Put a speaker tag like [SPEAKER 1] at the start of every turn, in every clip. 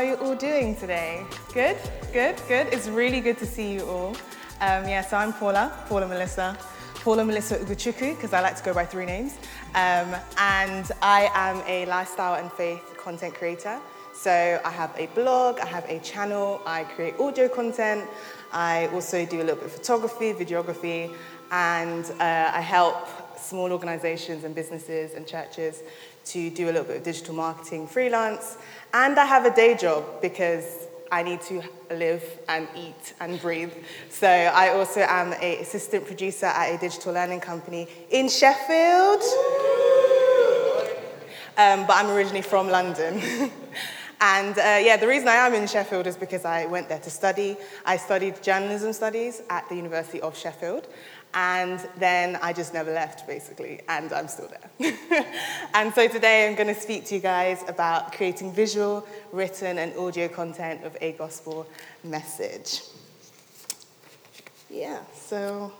[SPEAKER 1] are you all doing today? Good, good, good. It's really good to see you all. Um, yeah, so I'm Paula, Paula Melissa, Paula Melissa Uguchuku, because I like to go by three names. Um, and I am a lifestyle and faith content creator. So I have a blog, I have a channel, I create audio content, I also do a little bit of photography, videography, and uh, I help small organizations and businesses and churches to do a little bit of digital marketing freelance. And I have a day job because I need to live and eat and breathe. So I also am an assistant producer at a digital learning company in Sheffield. Um, but I'm originally from London. and uh, yeah, the reason I am in Sheffield is because I went there to study. I studied journalism studies at the University of Sheffield. And then I just never left, basically, and I'm still there. and so today I'm going to speak to you guys about creating visual, written, and audio content of a gospel message. Yeah, so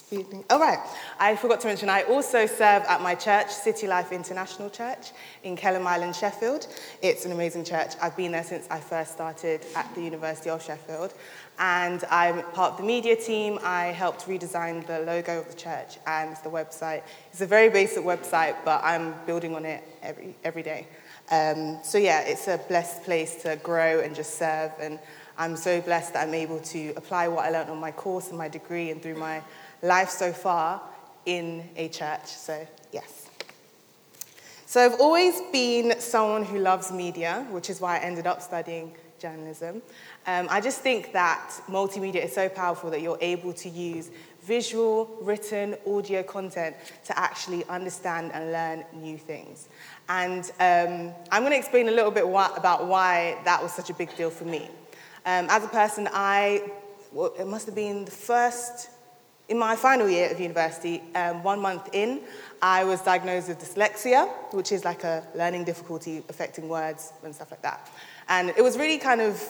[SPEAKER 1] speaking. All right, I forgot to mention I also serve at my church, City Life International Church in Kelham Island, Sheffield. It's an amazing church. I've been there since I first started at the University of Sheffield and I'm part of the media team. I helped redesign the logo of the church and the website. It's a very basic website, but I'm building on it every, every day. Um, so, yeah, it's a blessed place to grow and just serve. And I'm so blessed that I'm able to apply what I learned on my course and my degree and through my life so far in a church. So, yes. So, I've always been someone who loves media, which is why I ended up studying journalism. Um, I just think that multimedia is so powerful that you're able to use visual, written, audio content to actually understand and learn new things. And um, I'm going to explain a little bit about why that was such a big deal for me. Um, as a person, I, well, it must have been the first, in my final year of university, um, one month in, I was diagnosed with dyslexia, which is like a learning difficulty affecting words and stuff like that. And it was really kind of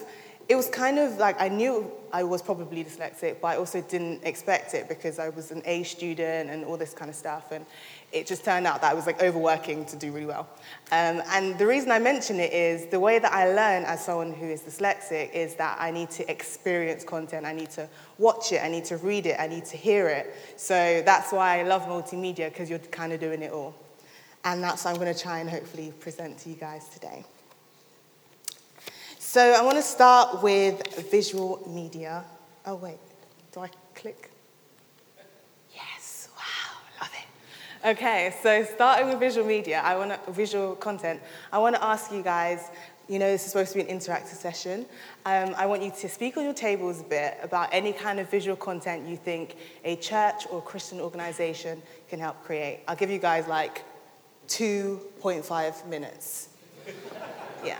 [SPEAKER 1] it was kind of like I knew I was probably dyslexic, but I also didn't expect it because I was an A student and all this kind of stuff. And it just turned out that I was like overworking to do really well. Um, and the reason I mention it is the way that I learn as someone who is dyslexic is that I need to experience content, I need to watch it, I need to read it, I need to hear it. So that's why I love multimedia because you're kind of doing it all. And that's what I'm going to try and hopefully present to you guys today. So I want to start with visual media. Oh, wait, do I click? Yes, wow, love it. Okay, so starting with visual media, I want to, visual content, I want to ask you guys, you know, this is supposed to be an interactive session. Um, I want you to speak on your tables a bit about any kind of visual content you think a church or Christian organization can help create. I'll give you guys like 2.5 minutes. yeah.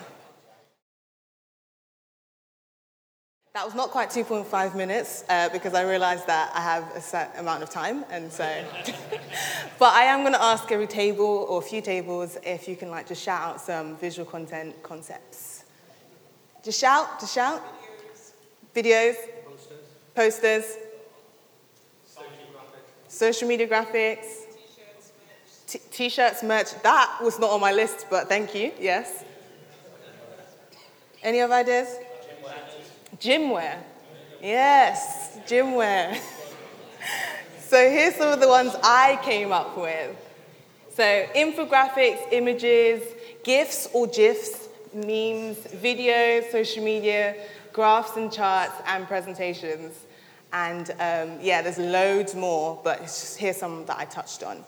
[SPEAKER 1] That was not quite 2.5 minutes uh, because I realized that I have a set amount of time, and so. but I am going to ask every table or a few tables if you can like just shout out some visual content concepts. Just shout, just shout. Videos. Videos. Posters. Posters. Social media graphics. T- t-shirts, merch. That was not on my list, but thank you. Yes. Any other ideas? Gym wear. Yes, gym wear. so here's some of the ones I came up with. So infographics, images, GIFs or GIFs, memes, videos, social media, graphs and charts, and presentations. And um, yeah, there's loads more, but here's some that I touched on.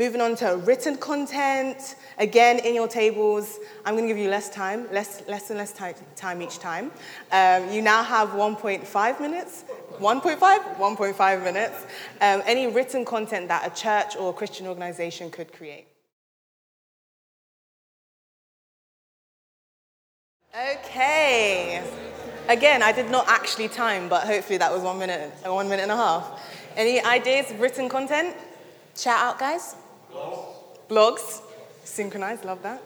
[SPEAKER 1] Moving on to written content. Again, in your tables, I'm going to give you less time, less, less and less time, each time. Um, you now have 1.5 minutes. 1.5? 1.5 minutes. Um, any written content that a church or a Christian organization could create. Okay. Again, I did not actually time, but hopefully that was one minute, one minute and a half. Any ideas, written content? Shout out, guys. Blogs. Blogs. Synchronized, love that.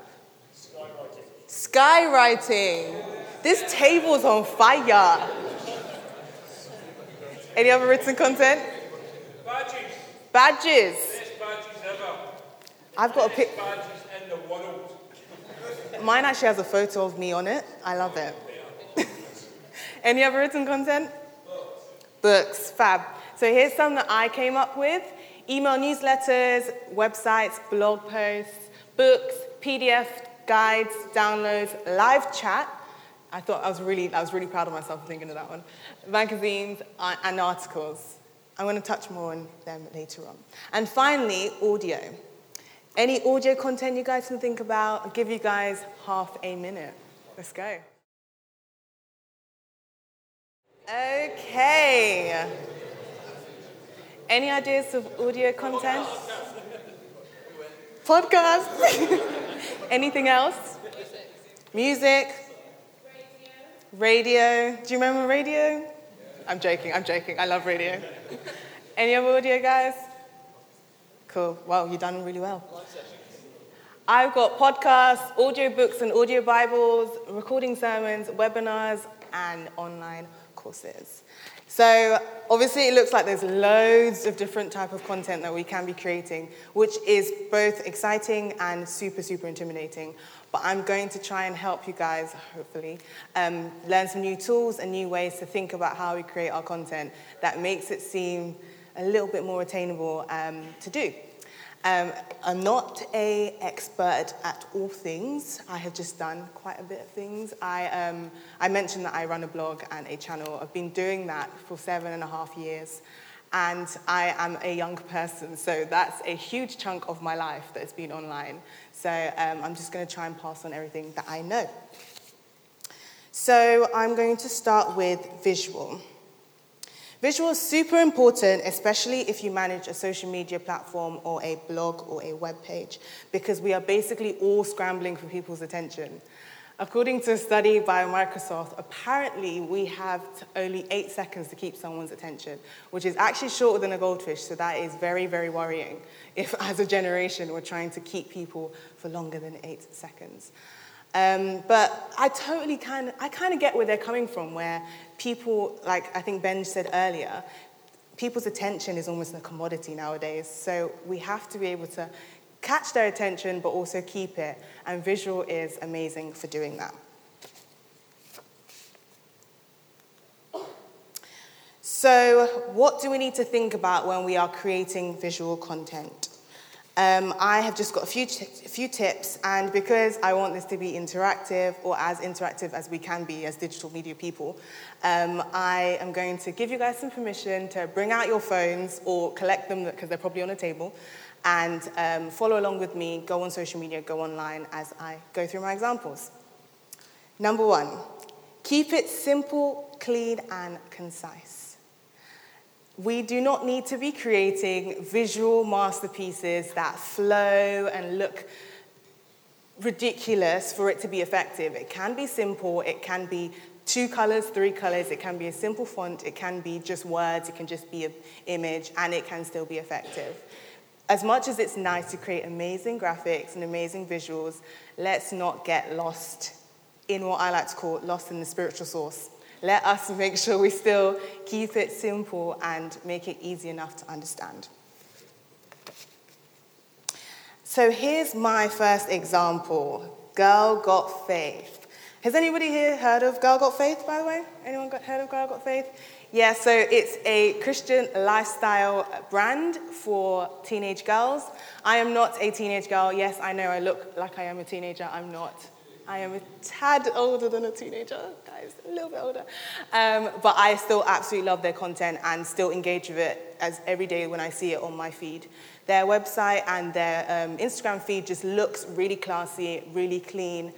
[SPEAKER 1] Skywriting. Skywriting. This table's on fire. Any other written content?
[SPEAKER 2] Badges.
[SPEAKER 1] Badges.
[SPEAKER 2] Best badges ever.
[SPEAKER 1] I've got a pic.
[SPEAKER 2] badges in the world.
[SPEAKER 1] Mine actually has a photo of me on it. I love it. Any other written content? Books. Books, fab. So here's some that I came up with email newsletters, websites, blog posts, books, PDF guides, downloads, live chat. I thought I was really, I was really proud of myself for thinking of that one. Magazines and articles. I'm going to touch more on them later on. And finally, audio. Any audio content you guys can think about? I'll give you guys half a minute. Let's go. Okay. Any ideas of audio content? Podcast. Anything else? Music. Radio. Do you remember radio? I'm joking, I'm joking. I love radio. Any other audio, guys? Cool. Well, you've done really well. I've got podcasts, audio books and audio Bibles, recording sermons, webinars, and online courses. So obviously it looks like there's loads of different type of content that we can be creating, which is both exciting and super, super intimidating. But I'm going to try and help you guys, hopefully, um, learn some new tools and new ways to think about how we create our content that makes it seem a little bit more attainable um, to do. Um, I'm not a expert at all things. I have just done quite a bit of things. I, um, I mentioned that I run a blog and a channel. I've been doing that for seven and a half years. And I am a young person, so that's a huge chunk of my life that has been online. So um, I'm just going to try and pass on everything that I know. So I'm going to start with visual. Visual is super important, especially if you manage a social media platform or a blog or a web page, because we are basically all scrambling for people's attention. According to a study by Microsoft, apparently we have only eight seconds to keep someone's attention, which is actually shorter than a goldfish, so that is very, very worrying if, as a generation, we're trying to keep people for longer than eight seconds. Um, but I totally kind of, I kind of get where they're coming from, where people, like I think Ben said earlier, people's attention is almost a commodity nowadays. So we have to be able to catch their attention, but also keep it. And visual is amazing for doing that. So, what do we need to think about when we are creating visual content? Um, I have just got a few, few tips, and because I want this to be interactive or as interactive as we can be as digital media people, um, I am going to give you guys some permission to bring out your phones or collect them because they're probably on a table and um, follow along with me, go on social media, go online as I go through my examples. Number one, keep it simple, clean, and concise. We do not need to be creating visual masterpieces that flow and look ridiculous for it to be effective. It can be simple, it can be two colors, three colors, it can be a simple font, it can be just words, it can just be an image, and it can still be effective. As much as it's nice to create amazing graphics and amazing visuals, let's not get lost in what I like to call lost in the spiritual source let us make sure we still keep it simple and make it easy enough to understand. So here's my first example Girl Got Faith. Has anybody here heard of Girl Got Faith, by the way? Anyone got heard of Girl Got Faith? Yeah, so it's a Christian lifestyle brand for teenage girls. I am not a teenage girl. Yes, I know I look like I am a teenager. I'm not. I am a tad older than a teenager, guys, a little bit older. Um, but I still absolutely love their content and still engage with it as every day when I see it on my feed. Their website and their um, Instagram feed just looks really classy, really clean.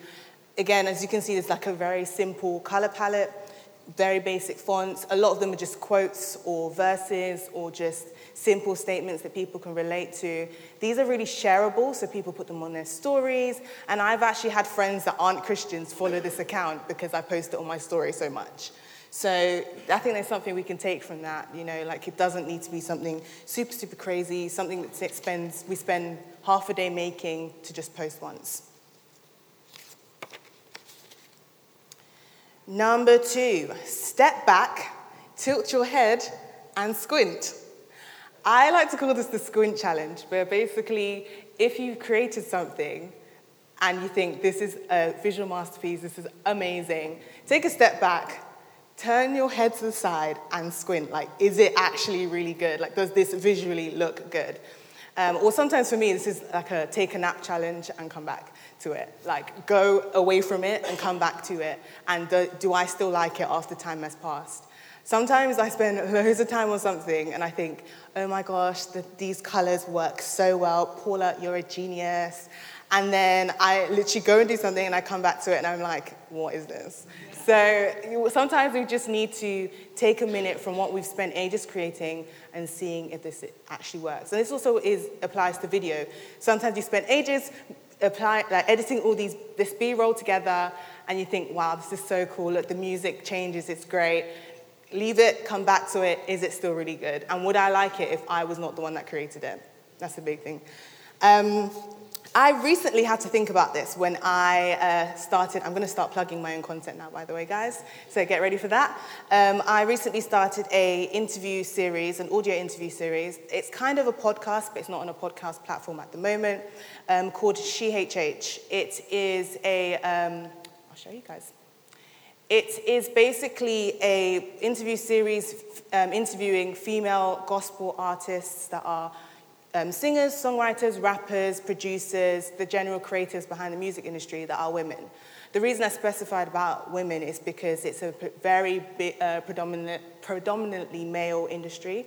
[SPEAKER 1] Again, as you can see, there's like a very simple color palette, very basic fonts. A lot of them are just quotes or verses or just simple statements that people can relate to. These are really shareable, so people put them on their stories. And I've actually had friends that aren't Christians follow this account because I post it on my story so much. So I think there's something we can take from that. You know, like it doesn't need to be something super, super crazy, something that spends, we spend half a day making to just post once. Number two, step back, tilt your head, and squint. I like to call this the squint challenge, where basically, if you've created something, and you think this is a visual masterpiece, this is amazing, take a step back, turn your head to the side and squint. Like, is it actually really good? Like, does this visually look good? Um, or sometimes for me, this is like a take a nap challenge and come back to it. Like, go away from it and come back to it. And do, do I still like it after time has passed? Sometimes I spend loads of time on something and I think, oh my gosh, the, these colors work so well. Paula, you're a genius. And then I literally go and do something and I come back to it and I'm like, what is this? So sometimes we just need to take a minute from what we've spent ages creating and seeing if this actually works. And this also is, applies to video. Sometimes you spend ages apply, like, editing all these, this B-roll together and you think, wow, this is so cool. Look, the music changes, it's great. Leave it, come back to it. Is it still really good? And would I like it if I was not the one that created it? That's a big thing. Um, I recently had to think about this when I uh, started. I'm going to start plugging my own content now, by the way, guys. So get ready for that. Um, I recently started a interview series, an audio interview series. It's kind of a podcast, but it's not on a podcast platform at the moment. Um, called SheHH. It is a. Um, I'll show you guys. It is basically a interview series um, interviewing female gospel artists that are um, singers, songwriters, rappers, producers, the general creators behind the music industry that are women. The reason I specified about women is because it's a very uh, predominant, predominantly male industry.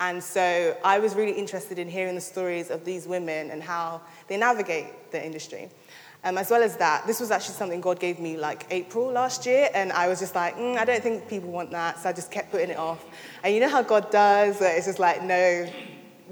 [SPEAKER 1] And so I was really interested in hearing the stories of these women and how they navigate the industry. Um, as well as that, this was actually something God gave me like April last year, and I was just like, mm, I don't think people want that, so I just kept putting it off. And you know how God does? It's just like, no,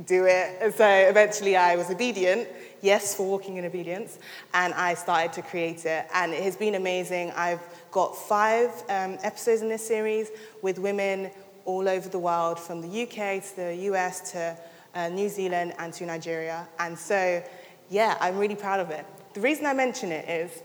[SPEAKER 1] do it. So eventually I was obedient, yes, for walking in obedience, and I started to create it. And it has been amazing. I've got five um, episodes in this series with women all over the world, from the UK to the US to uh, New Zealand and to Nigeria. And so, yeah, I'm really proud of it. The reason I mention it is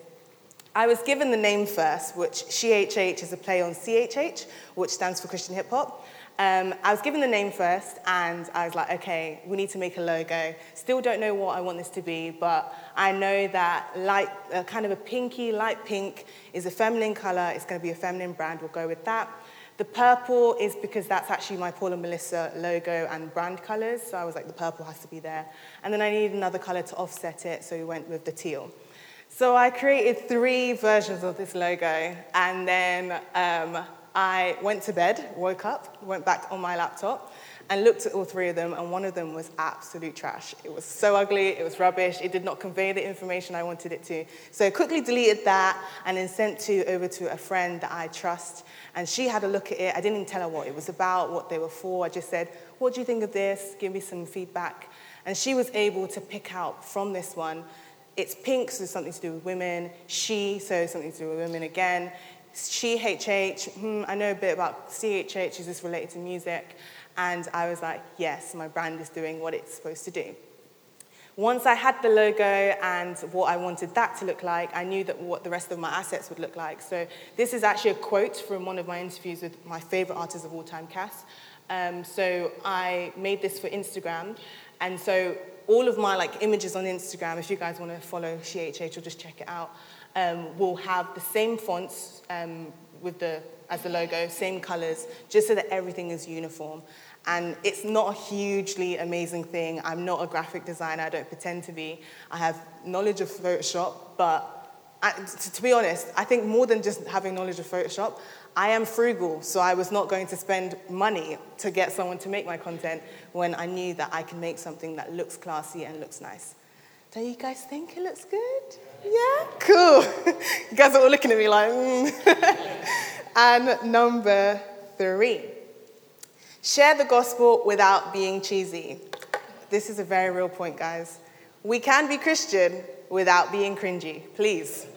[SPEAKER 1] I was given the name first, which SheHH is a play on CHH, which stands for Christian Hip Hop. Um, I was given the name first, and I was like, okay, we need to make a logo. Still don't know what I want this to be, but I know that light, uh, kind of a pinky, light pink is a feminine color. It's going to be a feminine brand. We'll go with that. The purple is because that's actually my Paula Melissa logo and brand colors. So I was like, the purple has to be there. And then I needed another color to offset it, so we went with the teal. So I created three versions of this logo, and then um, I went to bed, woke up, went back on my laptop, and looked at all three of them, and one of them was absolute trash. It was so ugly, it was rubbish, it did not convey the information I wanted it to. So I quickly deleted that and then sent to over to a friend that I trust, and she had a look at it. I didn't even tell her what it was about, what they were for. I just said, What do you think of this? Give me some feedback. And she was able to pick out from this one it's pink, so something to do with women. She, so something to do with women again. SheHH, hmm, I know a bit about CHH, is this related to music? And I was like, yes, my brand is doing what it's supposed to do. Once I had the logo and what I wanted that to look like, I knew that what the rest of my assets would look like. So this is actually a quote from one of my interviews with my favorite artist of all time, Cass. Um, so I made this for Instagram, and so all of my like images on Instagram, if you guys want to follow SheHH or just check it out, um, will have the same fonts um, with the, as the logo, same colors, just so that everything is uniform. And it's not a hugely amazing thing. I'm not a graphic designer, I don't pretend to be. I have knowledge of Photoshop, but I, to, to be honest, I think more than just having knowledge of Photoshop, I am frugal, so I was not going to spend money to get someone to make my content when I knew that I can make something that looks classy and looks nice. Don't you guys think it looks good? Yeah? Cool. you guys are all looking at me like, mm. and number three, share the gospel without being cheesy. This is a very real point, guys. We can be Christian without being cringy. Please.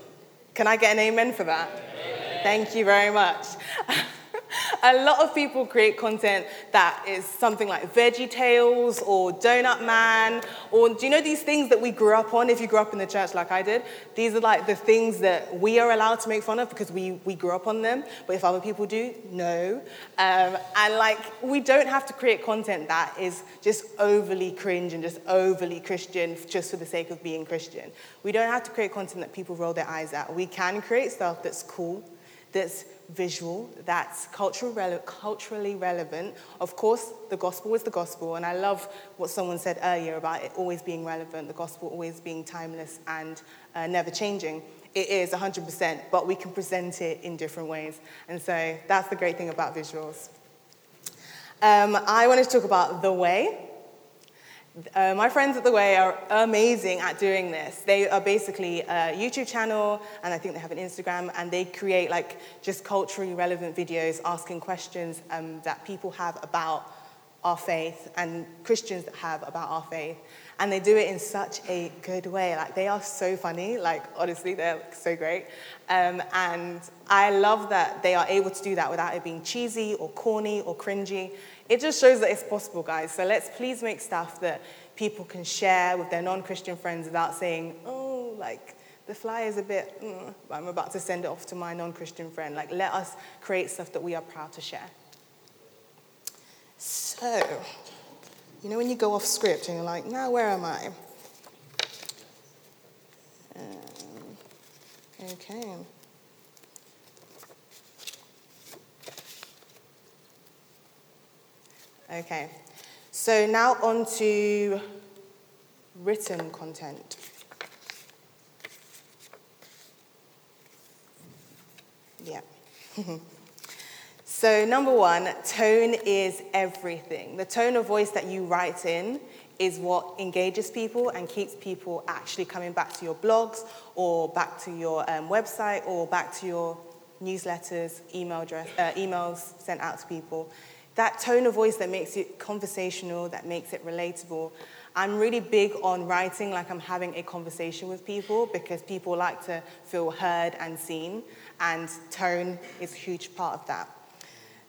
[SPEAKER 1] Can I get an amen for that? Amen. Thank you very much. a lot of people create content that is something like Veggie Tales or Donut Man, or do you know these things that we grew up on? If you grew up in the church like I did, these are like the things that we are allowed to make fun of because we, we grew up on them. But if other people do, no. Um, and like, we don't have to create content that is just overly cringe and just overly Christian just for the sake of being Christian. We don't have to create content that people roll their eyes at. We can create stuff that's cool, that's visual, that's rele- culturally relevant. Of course, the gospel is the gospel, and I love what someone said earlier about it always being relevant, the gospel always being timeless and uh, never changing. It is 100%, but we can present it in different ways. And so that's the great thing about visuals. Um, I wanted to talk about the way. Uh, my friends at The Way are amazing at doing this. They are basically a YouTube channel, and I think they have an Instagram, and they create like just culturally relevant videos asking questions um, that people have about our faith and Christians that have about our faith. And they do it in such a good way. Like, they are so funny. Like, honestly, they're so great. Um, and I love that they are able to do that without it being cheesy or corny or cringy. It just shows that it's possible, guys. So let's please make stuff that people can share with their non Christian friends without saying, oh, like, the fly is a bit, mm, I'm about to send it off to my non Christian friend. Like, let us create stuff that we are proud to share. So, you know, when you go off script and you're like, now where am I? Um, okay. Okay, so now on to written content. Yeah. so, number one, tone is everything. The tone of voice that you write in is what engages people and keeps people actually coming back to your blogs or back to your um, website or back to your newsletters, email address, uh, emails sent out to people that tone of voice that makes it conversational, that makes it relatable. I'm really big on writing like I'm having a conversation with people because people like to feel heard and seen, and tone is a huge part of that.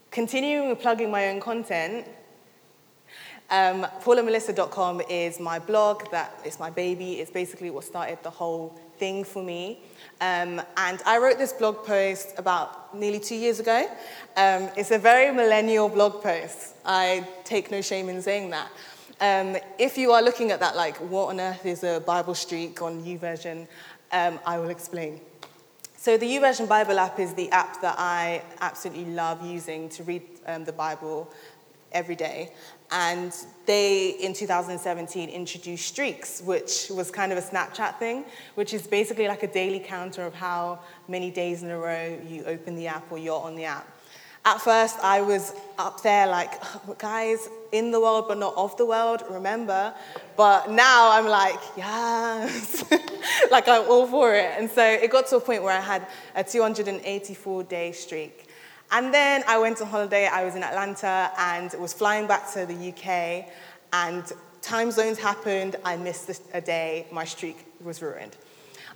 [SPEAKER 1] Continuing with plugging my own content, um, paulamelissa.com is my blog, that is my baby. It's basically what started the whole thing for me. Um, and I wrote this blog post about nearly two years ago. Um, it's a very millennial blog post. I take no shame in saying that. Um, if you are looking at that, like, what on earth is a Bible streak on YouVersion, um, I will explain. So, the YouVersion Bible app is the app that I absolutely love using to read um, the Bible every day. And they, in 2017, introduced Streaks, which was kind of a Snapchat thing, which is basically like a daily counter of how many days in a row you open the app or you're on the app. At first, I was up there like, oh, guys, in the world but not of the world, remember? But now I'm like, yes, like I'm all for it. And so it got to a point where I had a 284 day streak. And then I went on holiday. I was in Atlanta and was flying back to the UK. And time zones happened. I missed a day. My streak was ruined.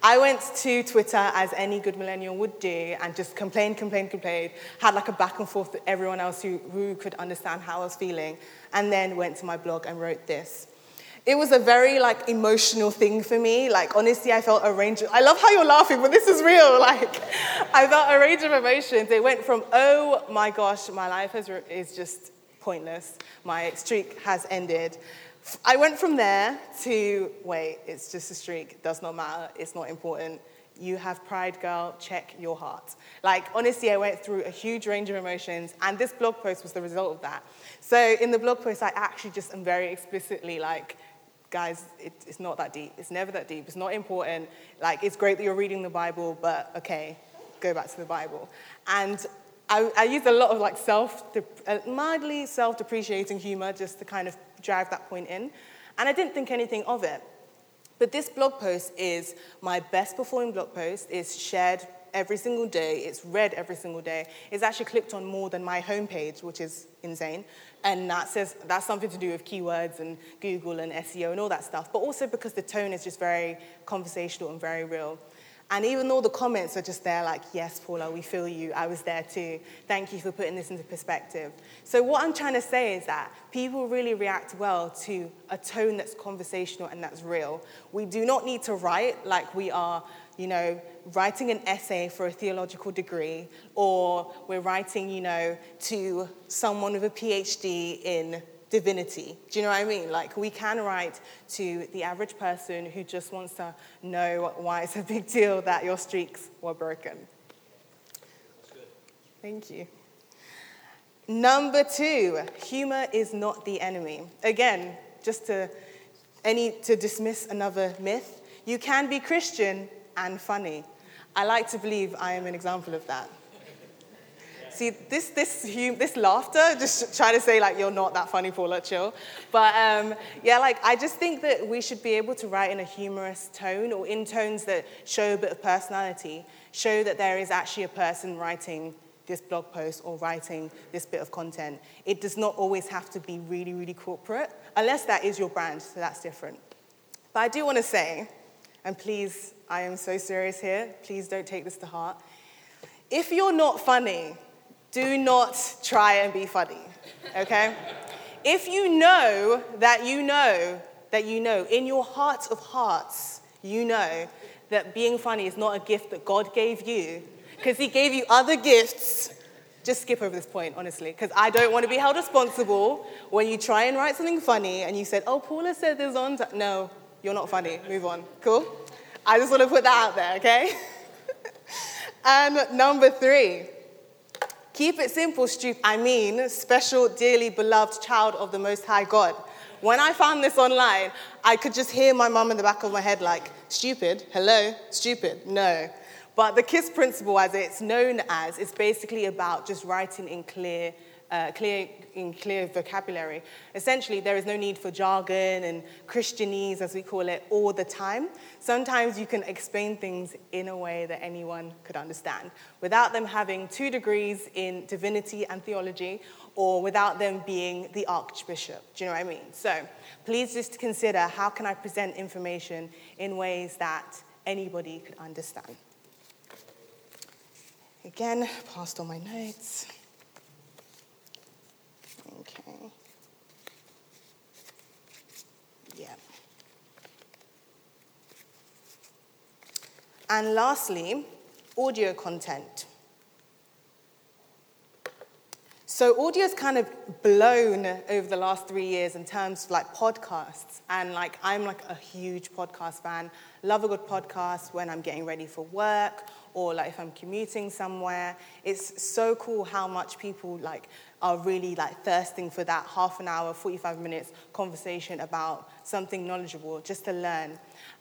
[SPEAKER 1] I went to Twitter, as any good millennial would do, and just complained, complained, complained. Had like a back and forth with everyone else who, who could understand how I was feeling. And then went to my blog and wrote this it was a very like emotional thing for me. Like honestly, I felt a range. Of, I love how you're laughing, but this is real. Like I felt a range of emotions. It went from oh my gosh, my life is, is just pointless. My streak has ended. I went from there to wait, it's just a streak. Does not matter. It's not important. You have pride, girl. Check your heart. Like honestly, I went through a huge range of emotions, and this blog post was the result of that. So in the blog post, I actually just am very explicitly like guys, it, it's not that deep. It's never that deep. It's not important. Like, it's great that you're reading the Bible, but okay, go back to the Bible. And I, I used a lot of like self, uh, mildly self-depreciating humor just to kind of drive that point in. And I didn't think anything of it. But this blog post is my best performing blog post. It's shared every single day. It's read every single day. It's actually clicked on more than my homepage, which is insane. And that says that's something to do with keywords and Google and SEO and all that stuff, but also because the tone is just very conversational and very real. And even though the comments are just there, like, yes, Paula, we feel you, I was there too, thank you for putting this into perspective. So, what I'm trying to say is that people really react well to a tone that's conversational and that's real. We do not need to write like we are, you know, writing an essay for a theological degree, or we're writing, you know, to someone with a PhD in divinity. Do you know what I mean? Like, we can write to the average person who just wants to know why it's a big deal that your streaks were broken. Thank you. Number two, humor is not the enemy. Again, just to, any, to dismiss another myth, you can be Christian and funny. I like to believe I am an example of that. See, this, this, this laughter, just try to say, like, you're not that funny, Paula, chill. But um, yeah, like, I just think that we should be able to write in a humorous tone or in tones that show a bit of personality, show that there is actually a person writing this blog post or writing this bit of content. It does not always have to be really, really corporate, unless that is your brand, so that's different. But I do want to say, and please, I am so serious here, please don't take this to heart. If you're not funny, do not try and be funny, okay? if you know that you know that you know, in your heart of hearts, you know that being funny is not a gift that God gave you, because He gave you other gifts. Just skip over this point, honestly, because I don't want to be held responsible when you try and write something funny and you said, Oh, Paula said this on. No, you're not funny. Move on. Cool? I just want to put that out there, okay? and um, number three, Keep it simple, stupid. I mean, special, dearly beloved child of the Most High God. When I found this online, I could just hear my mum in the back of my head, like, stupid, hello, stupid, no. But the KISS principle, as it's known as, is basically about just writing in clear uh, clear, in clear vocabulary. Essentially, there is no need for jargon and Christianese, as we call it, all the time. Sometimes you can explain things in a way that anyone could understand without them having two degrees in divinity and theology or without them being the archbishop. Do you know what I mean? So please just consider how can I present information in ways that anybody could understand. Again, passed all my notes. Okay. Yeah. And lastly, audio content. So audio's kind of blown over the last three years in terms of like podcasts. And like I'm like a huge podcast fan. Love a good podcast when I'm getting ready for work or like if I'm commuting somewhere. It's so cool how much people like are really like thirsting for that half an hour, 45 minutes conversation about something knowledgeable just to learn.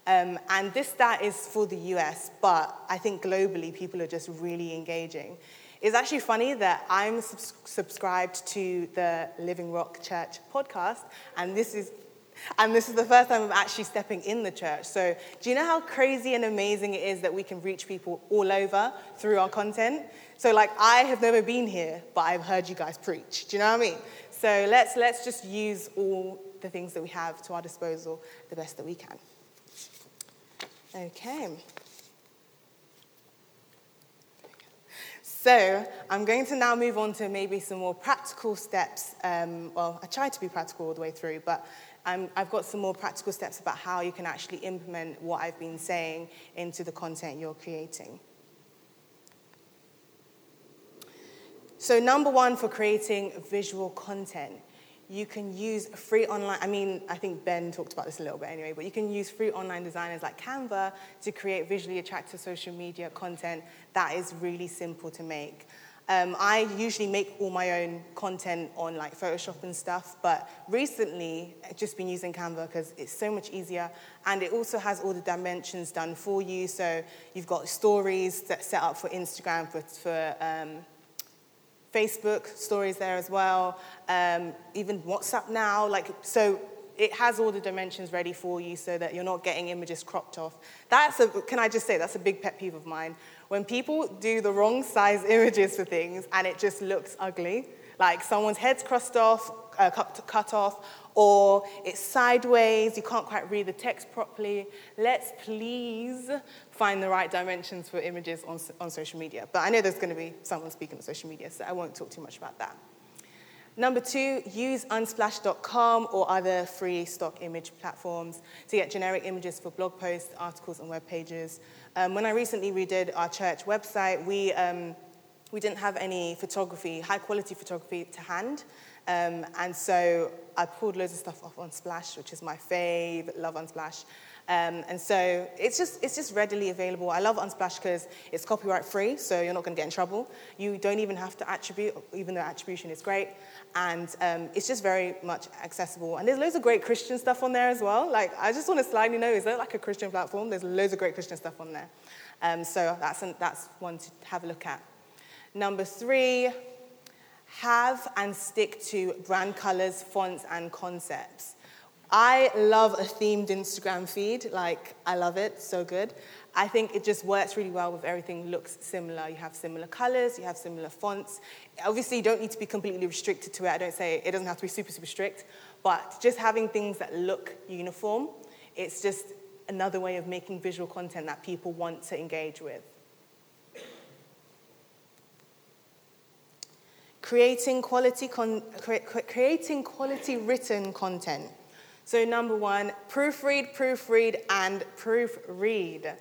[SPEAKER 1] Um, and this stat is for the US, but I think globally people are just really engaging. It's actually funny that I'm subs- subscribed to the Living Rock Church podcast, and this is and this is the first time I'm actually stepping in the church. So, do you know how crazy and amazing it is that we can reach people all over through our content? So, like, I have never been here, but I've heard you guys preach. Do you know what I mean? So, let's, let's just use all the things that we have to our disposal the best that we can. Okay. So I'm going to now move on to maybe some more practical steps. Um, well, I tried to be practical all the way through, but um, I've got some more practical steps about how you can actually implement what I've been saying into the content you're creating. So, number one for creating visual content, you can use free online. I mean, I think Ben talked about this a little bit anyway, but you can use free online designers like Canva to create visually attractive social media content that is really simple to make. Um, I usually make all my own content on like Photoshop and stuff, but recently I've just been using Canva because it's so much easier and it also has all the dimensions done for you. So you've got stories that set up for Instagram, for, for um, Facebook stories there as well, um, even WhatsApp now. Like so, it has all the dimensions ready for you so that you're not getting images cropped off. That's a, can I just say, that's a big pet peeve of mine when people do the wrong size images for things and it just looks ugly, Like someone's head's crossed off, uh, cut, cut off, or it's sideways, you can't quite read the text properly. Let's please find the right dimensions for images on, on social media. But I know there's going to be someone speaking on social media, so I won't talk too much about that. Number two, use unsplash.com or other free stock image platforms to get generic images for blog posts, articles, and web pages. Um, when I recently redid our church website, we, um, we didn't have any photography, high quality photography to hand. Um, and so I pulled loads of stuff off Unsplash, which is my fave, love Unsplash. Um, and so it's just, it's just readily available. I love Unsplash because it's copyright free, so you're not going to get in trouble. You don't even have to attribute, even though attribution is great. And um, it's just very much accessible. And there's loads of great Christian stuff on there as well. Like, I just want to slightly know, is there like a Christian platform? There's loads of great Christian stuff on there. Um, so that's, an, that's one to have a look at. Number three, have and stick to brand colors, fonts, and concepts. I love a themed Instagram feed. Like, I love it, so good. I think it just works really well with everything looks similar. You have similar colors, you have similar fonts. Obviously, you don't need to be completely restricted to it. I don't say it doesn't have to be super, super strict, but just having things that look uniform, it's just another way of making visual content that people want to engage with. Creating quality, con- cre- creating quality written content. So, number one, proofread, proofread, and proofread.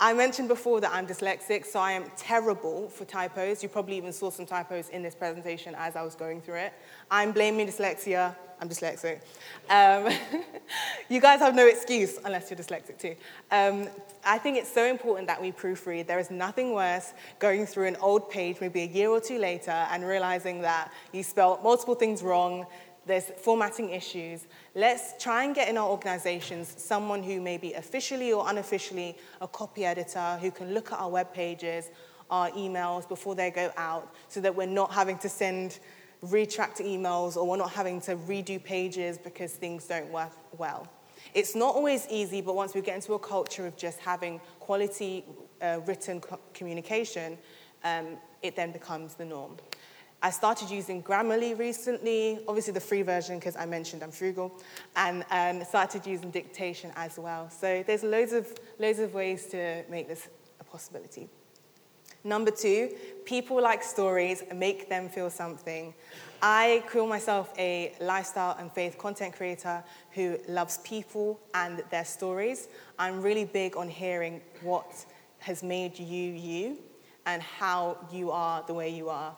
[SPEAKER 1] I mentioned before that I'm dyslexic, so I am terrible for typos. You probably even saw some typos in this presentation as I was going through it. I'm blaming dyslexia. I'm dyslexic. Um, you guys have no excuse unless you're dyslexic too. Um, I think it's so important that we proofread. There is nothing worse going through an old page, maybe a year or two later, and realizing that you spelled multiple things wrong, there's formatting issues. Let's try and get in our organizations someone who may be officially or unofficially a copy editor who can look at our web pages, our emails before they go out so that we're not having to send retract emails or we're not having to redo pages because things don't work well. It's not always easy, but once we get into a culture of just having quality uh, written co- communication, um, it then becomes the norm. I started using Grammarly recently, obviously the free version because I mentioned I'm frugal, and, and started using dictation as well. So there's loads of, loads of ways to make this a possibility. Number two, people like stories, make them feel something. I call myself a lifestyle and faith content creator who loves people and their stories. I'm really big on hearing what has made you you and how you are the way you are.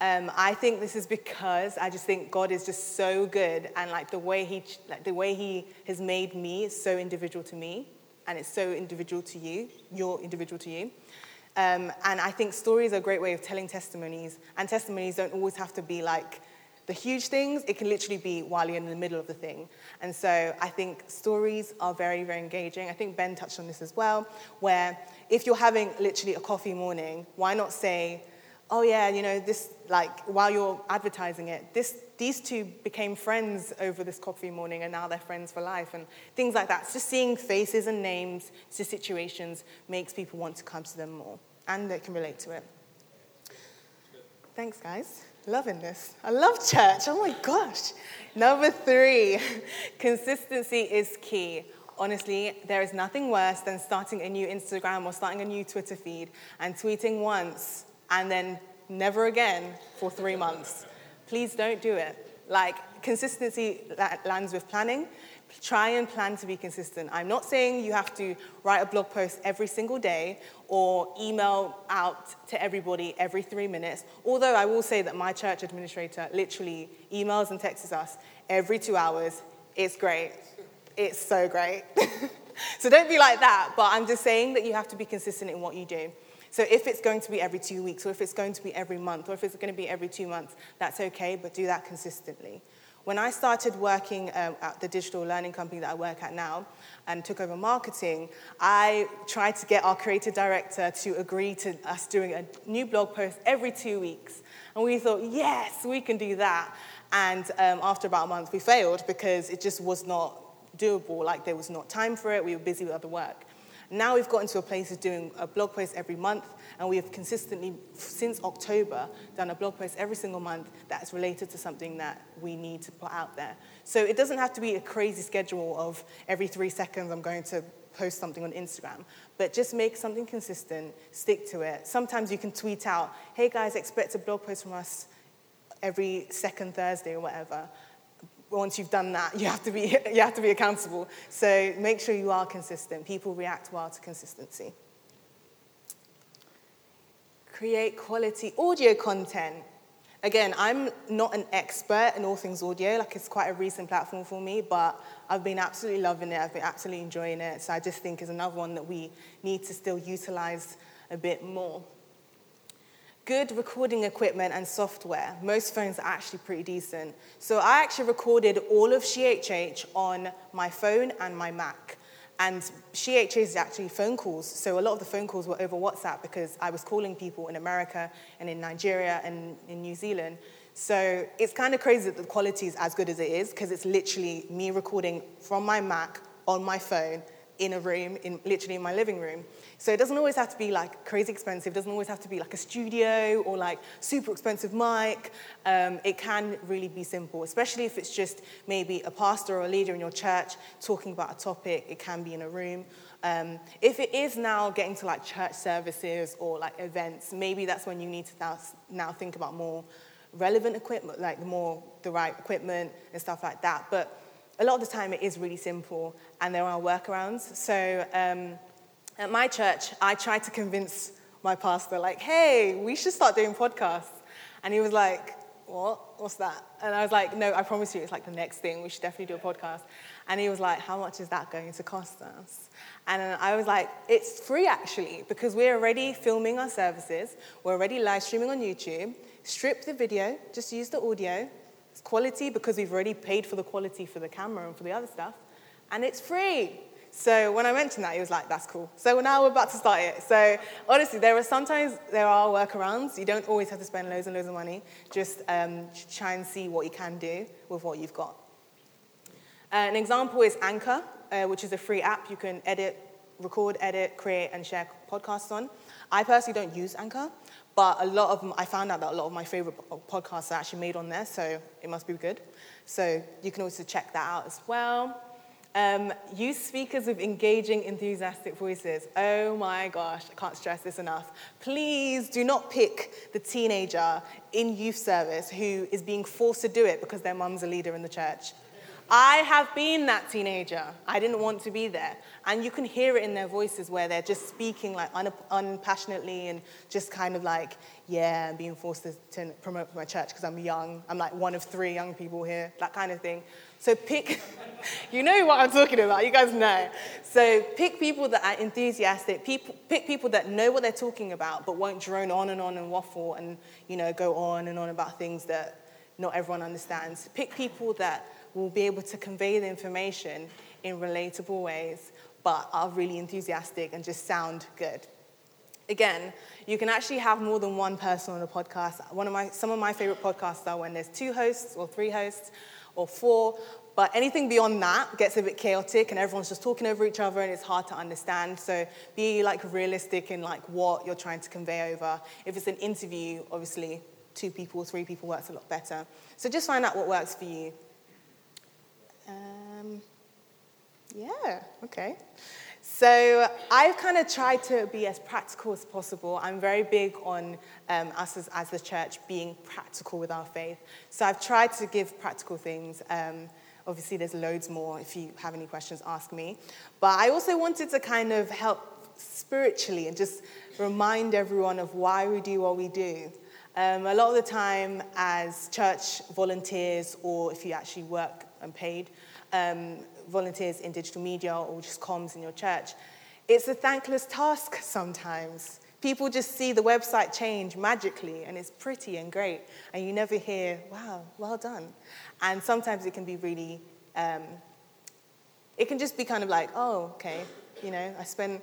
[SPEAKER 1] Um, I think this is because I just think God is just so good, and like the way He, like the way He has made me is so individual to me, and it's so individual to you. You're individual to you. Um, and I think stories are a great way of telling testimonies, and testimonies don't always have to be like the huge things. It can literally be while you're in the middle of the thing. And so I think stories are very, very engaging. I think Ben touched on this as well, where if you're having literally a coffee morning, why not say oh yeah, you know, this, like, while you're advertising it, this, these two became friends over this coffee morning and now they're friends for life and things like that. Just seeing faces and names to situations makes people want to come to them more and they can relate to it. Thanks, guys. Loving this. I love church. Oh my gosh. Number three, consistency is key. Honestly, there is nothing worse than starting a new Instagram or starting a new Twitter feed and tweeting once and then never again for three months. Please don't do it. Like, consistency lands with planning. Try and plan to be consistent. I'm not saying you have to write a blog post every single day or email out to everybody every three minutes. Although I will say that my church administrator literally emails and texts us every two hours. It's great. It's so great. so don't be like that, but I'm just saying that you have to be consistent in what you do. So if it's going to be every two weeks, or if it's going to be every month, or if it's going to be every two months, that's okay, but do that consistently. When I started working uh, at the digital learning company that I work at now and took over marketing, I tried to get our creative director to agree to us doing a new blog post every two weeks. And we thought, yes, we can do that. And um, after about a month, we failed because it just was not doable. Like there was not time for it. We were busy with other work. Now we've gotten to a place of doing a blog post every month, and we have consistently, since October, done a blog post every single month that's related to something that we need to put out there. So it doesn't have to be a crazy schedule of every three seconds I'm going to post something on Instagram, but just make something consistent, stick to it. Sometimes you can tweet out, hey guys, expect a blog post from us every second Thursday or whatever. Once you've done that, you have to be, you have to be accountable. So make sure you are consistent. People react well to consistency. Create quality audio content. Again, I'm not an expert in all things audio, like it's quite a recent platform for me, but I've been absolutely loving it. I've been absolutely enjoying it. So I just think is another one that we need to still utilize a bit more. Good recording equipment and software. Most phones are actually pretty decent. So I actually recorded all of SheHH on my phone and my Mac. And SheHH is actually phone calls. So a lot of the phone calls were over WhatsApp because I was calling people in America and in Nigeria and in New Zealand. So it's kind of crazy that the quality is as good as it is because it's literally me recording from my Mac on my phone in a room, in literally in my living room. So it doesn't always have to be like crazy expensive. It doesn't always have to be like a studio or like super expensive mic. Um, it can really be simple, especially if it's just maybe a pastor or a leader in your church talking about a topic. It can be in a room. Um, if it is now getting to like church services or like events, maybe that's when you need to now, now think about more relevant equipment, like more the right equipment and stuff like that. But a lot of the time it is really simple and there are workarounds. So um, at my church, I tried to convince my pastor, like, hey, we should start doing podcasts. And he was like, what? What's that? And I was like, no, I promise you, it's like the next thing. We should definitely do a podcast. And he was like, how much is that going to cost us? And I was like, it's free actually, because we're already filming our services. We're already live streaming on YouTube. Strip the video, just use the audio. Quality because we've already paid for the quality for the camera and for the other stuff. And it's free. So when I mentioned that, he was like, that's cool. So now we're about to start it. So honestly, there are sometimes there are workarounds. You don't always have to spend loads and loads of money. Just um, try and see what you can do with what you've got. Uh, an example is Anchor, uh, which is a free app you can edit, record, edit, create, and share podcasts on. I personally don't use Anchor, but a lot of I found out that a lot of my favorite podcasts are actually made on there, so it must be good. So you can also check that out as well. Um, use speakers with engaging, enthusiastic voices. Oh my gosh, I can't stress this enough. Please do not pick the teenager in youth service who is being forced to do it because their mum's a leader in the church. I have been that teenager. I didn't want to be there. And you can hear it in their voices where they're just speaking like un- unpassionately and just kind of like, yeah, I'm being forced to, to promote my church because I'm young. I'm like one of three young people here, that kind of thing. So pick, you know what I'm talking about, you guys know. So pick people that are enthusiastic, people, pick people that know what they're talking about but won't drone on and on and waffle and, you know, go on and on about things that not everyone understands. Pick people that will be able to convey the information in relatable ways, but are really enthusiastic and just sound good. Again, you can actually have more than one person on a podcast. One of my, some of my favorite podcasts are when there's two hosts or three hosts or four, but anything beyond that gets a bit chaotic and everyone's just talking over each other and it's hard to understand. So be like realistic in like what you're trying to convey over. If it's an interview, obviously two people, three people works a lot better. So just find out what works for you. Um, yeah, okay. So I've kind of tried to be as practical as possible. I'm very big on um, us as, as, the church being practical with our faith. So I've tried to give practical things. Um, obviously, there's loads more. If you have any questions, ask me. But I also wanted to kind of help spiritually and just remind everyone of why we do what we do. Um, a lot of the time, as church volunteers, or if you actually work and paid, um, volunteers in digital media or just comms in your church, it's a thankless task sometimes. People just see the website change magically and it's pretty and great, and you never hear, wow, well done. And sometimes it can be really, um, it can just be kind of like, oh, okay, you know, I spend,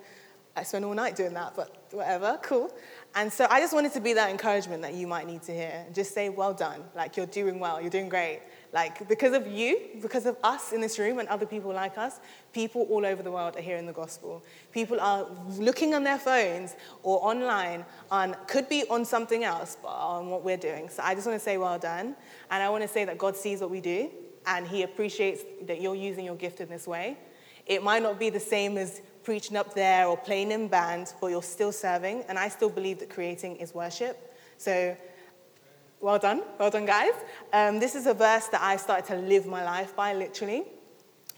[SPEAKER 1] I spend all night doing that, but whatever, cool. And so I just wanted to be that encouragement that you might need to hear. Just say, well done. Like, you're doing well, you're doing great. Like, because of you, because of us in this room and other people like us, people all over the world are hearing the gospel. People are looking on their phones or online on, could be on something else, but on what we're doing. So I just want to say well done. And I want to say that God sees what we do and He appreciates that you're using your gift in this way. It might not be the same as preaching up there or playing in band, but you're still serving. And I still believe that creating is worship. So well done, well done, guys. Um, this is a verse that I started to live my life by, literally.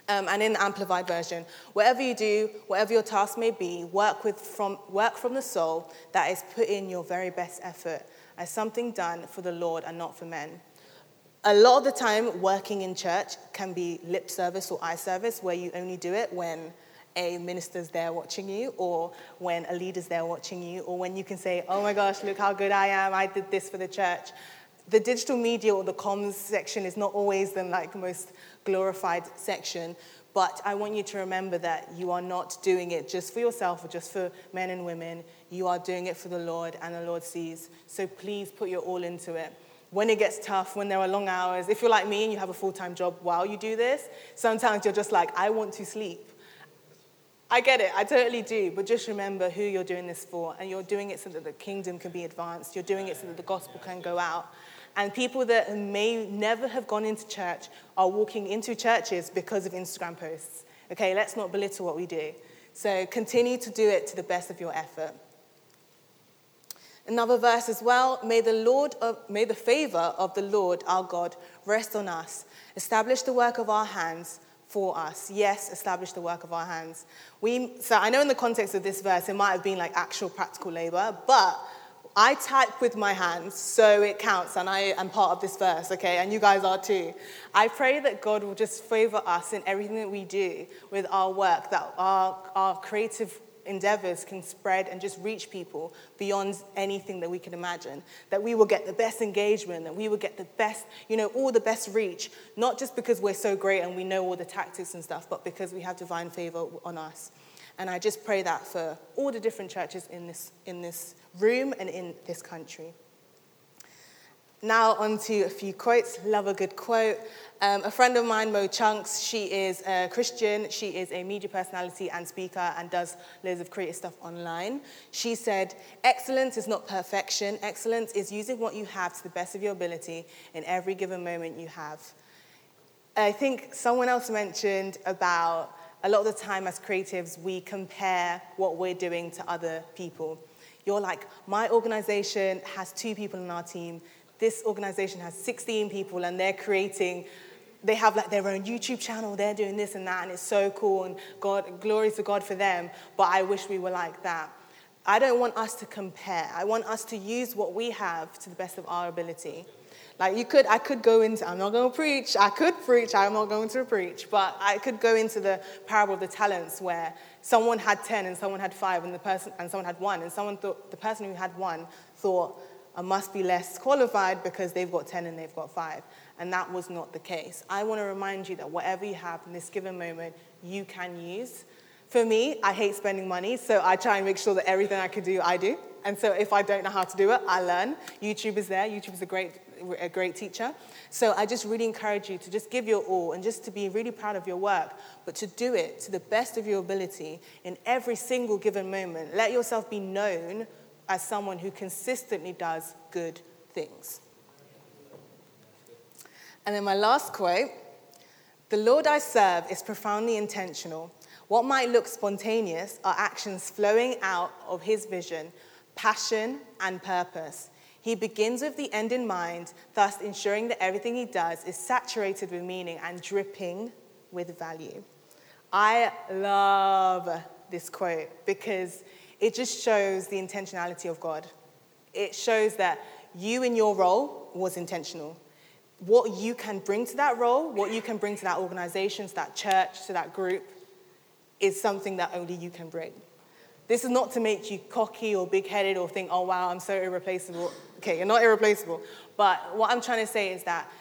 [SPEAKER 1] Um, and in the Amplified Version, whatever you do, whatever your task may be, work, with from, work from the soul that is put in your very best effort as something done for the Lord and not for men. A lot of the time, working in church can be lip service or eye service, where you only do it when a minister's there watching you, or when a leader's there watching you, or when you can say, Oh my gosh, look how good I am, I did this for the church. The digital media or the comms section is not always the like, most glorified section, but I want you to remember that you are not doing it just for yourself or just for men and women. You are doing it for the Lord, and the Lord sees. So please put your all into it when it gets tough, when there are long hours, if you're like me and you have a full time job while you do this, sometimes you're just like, I want to sleep. I get it, I totally do, but just remember who you're doing this for, and you're doing it so that the kingdom can be advanced, you're doing it so that the gospel can go out. And people that may never have gone into church are walking into churches because of Instagram posts. Okay, let's not belittle what we do. So continue to do it to the best of your effort. Another verse as well, may the Lord of, may the favor of the Lord our God rest on us. Establish the work of our hands for us. Yes, establish the work of our hands. We, so I know in the context of this verse, it might have been like actual practical labor, but I type with my hands, so it counts, and I am part of this verse, okay? And you guys are too. I pray that God will just favor us in everything that we do with our work, that our, our creative endeavors can spread and just reach people beyond anything that we can imagine. That we will get the best engagement, that we will get the best, you know, all the best reach, not just because we're so great and we know all the tactics and stuff, but because we have divine favor on us. And I just pray that for all the different churches in this, in this room and in this country. Now, on to a few quotes. Love a good quote. Um, a friend of mine, Mo Chunks, she is a Christian. She is a media personality and speaker and does loads of creative stuff online. She said, Excellence is not perfection. Excellence is using what you have to the best of your ability in every given moment you have. I think someone else mentioned about a lot of the time as creatives, we compare what we're doing to other people. You're like, my organization has two people in our team this organization has 16 people and they're creating they have like their own YouTube channel, they're doing this and that, and it's so cool, and God, glory to God for them, but I wish we were like that. I don't want us to compare. I want us to use what we have to the best of our ability. Like you could, I could go into, I'm not going to preach, I could preach, I'm not going to preach, but I could go into the parable of the talents where someone had 10 and someone had five and the person, and someone had one, and someone thought, the person who had one thought, must be less qualified because they've got 10 and they've got 5. And that was not the case. I want to remind you that whatever you have in this given moment, you can use. For me, I hate spending money, so I try and make sure that everything I can do, I do. And so if I don't know how to do it, I learn. YouTube is there. YouTube is a great, a great teacher. So I just really encourage you to just give your all and just to be really proud of your work, but to do it to the best of your ability in every single given moment. Let yourself be known as someone who consistently does good things. And then my last quote The Lord I serve is profoundly intentional. What might look spontaneous are actions flowing out of his vision, passion, and purpose. He begins with the end in mind, thus ensuring that everything he does is saturated with meaning and dripping with value. I love this quote because it just shows the intentionality of God. It shows that you in your role was intentional. What you can bring to that role, what you can bring to that organization, to that church, to that group, is something that only you can bring. This is not to make you cocky or big headed or think, oh wow, I'm so irreplaceable. Okay, you're not irreplaceable. But what I'm trying to say is that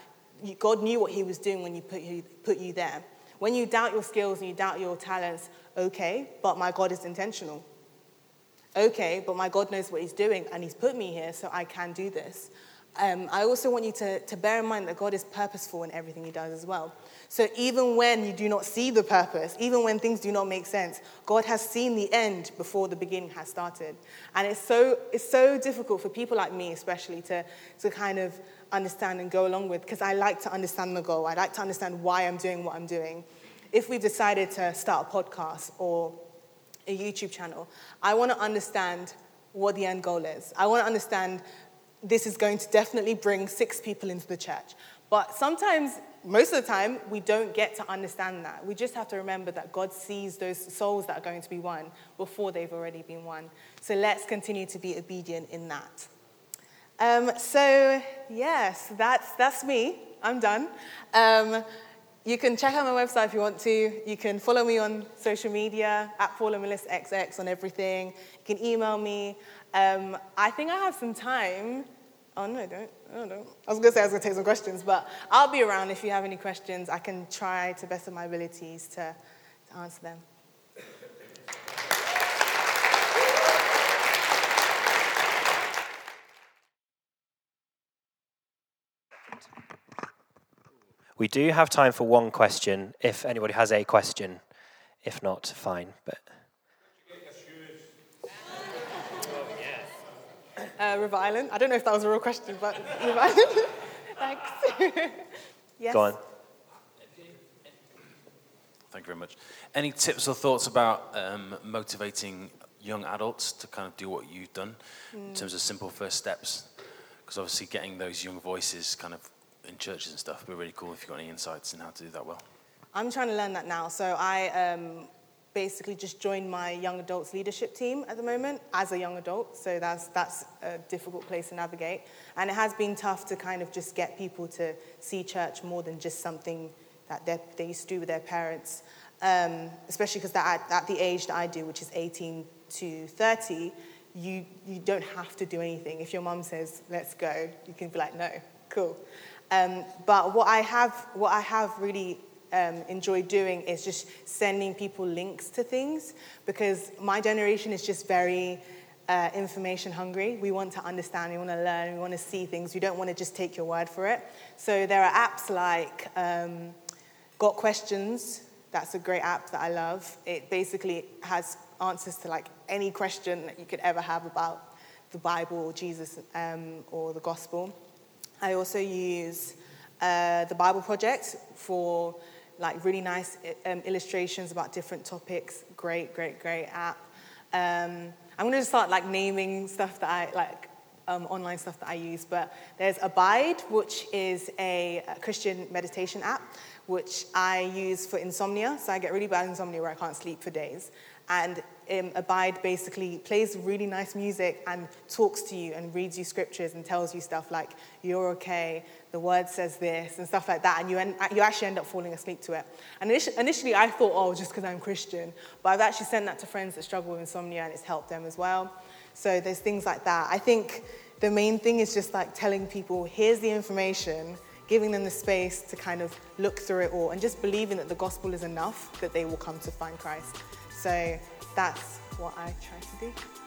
[SPEAKER 1] God knew what He was doing when He put you, put you there. When you doubt your skills and you doubt your talents, okay, but my God is intentional okay, but my God knows what He's doing and He's put me here, so I can do this. um, I also want you to, to bear in mind that God is purposeful in everything He does as well. So even when you do not see the purpose, even when things do not make sense, God has seen the end before the beginning has started. And it's so, it's so difficult for people like me, especially, to, to kind of understand and go along with, because I like to understand the goal. I like to understand why I'm doing what I'm doing. If we've decided to start a podcast or a YouTube channel, I want to understand what the end goal is. I want to understand this is going to definitely bring six people into the church. But sometimes, most of the time, we don't get to understand that. We just have to remember that God sees those souls that are going to be won before they've already been won. So let's continue to be obedient in that. Um, so, yes, that's, that's me. I'm done. Um, you can check out my website if you want to. You can follow me on social media at Paula Melissa XX on everything. You can email me. Um, I think I have some time. Oh, no, I don't. I don't know. I was going to say I was to take some questions, but I'll be around if you have any questions. I can try to best of my abilities to, to answer them.
[SPEAKER 2] We do have time for one question if anybody has a question. If not, fine. But
[SPEAKER 1] uh, reviling. I don't know if that was a real question, but reviling. Thanks. yes.
[SPEAKER 2] go on.
[SPEAKER 3] Thank you very much. Any tips or thoughts about um, motivating young adults to kind of do what you've done in terms of simple first steps? Because obviously, getting those young voices kind of in churches and stuff would be really cool if you've got any insights in how to do that well.
[SPEAKER 1] I'm trying to learn that now. So I um, basically just joined my young adults leadership team at the moment as a young adult. So that's, that's a difficult place to navigate. And it has been tough to kind of just get people to see church more than just something that they used to do with their parents. Um, especially because at, at the age that I do, which is 18 to 30, you, you don't have to do anything. If your mum says, let's go, you can be like, no, cool. Um, but what I have, what I have really um, enjoyed doing is just sending people links to things because my generation is just very uh, information hungry. We want to understand, we want to learn, we want to see things. We don't want to just take your word for it. So there are apps like um, Got Questions. That's a great app that I love. It basically has answers to like any question that you could ever have about the Bible or Jesus um, or the gospel. I also use uh, the Bible Project for like really nice um, illustrations about different topics. Great, great, great app. Um, I'm to start like naming stuff that I like. Um, online stuff that I use, but there's Abide, which is a, a Christian meditation app, which I use for insomnia. So I get really bad insomnia where I can't sleep for days. And um, Abide basically plays really nice music and talks to you and reads you scriptures and tells you stuff like, you're okay, the word says this, and stuff like that. And you, en- you actually end up falling asleep to it. And initially, I thought, oh, just because I'm Christian. But I've actually sent that to friends that struggle with insomnia and it's helped them as well. So there's things like that. I think the main thing is just like telling people, here's the information, giving them the space to kind of look through it all, and just believing that the gospel is enough that they will come to find Christ. So that's what I try to do.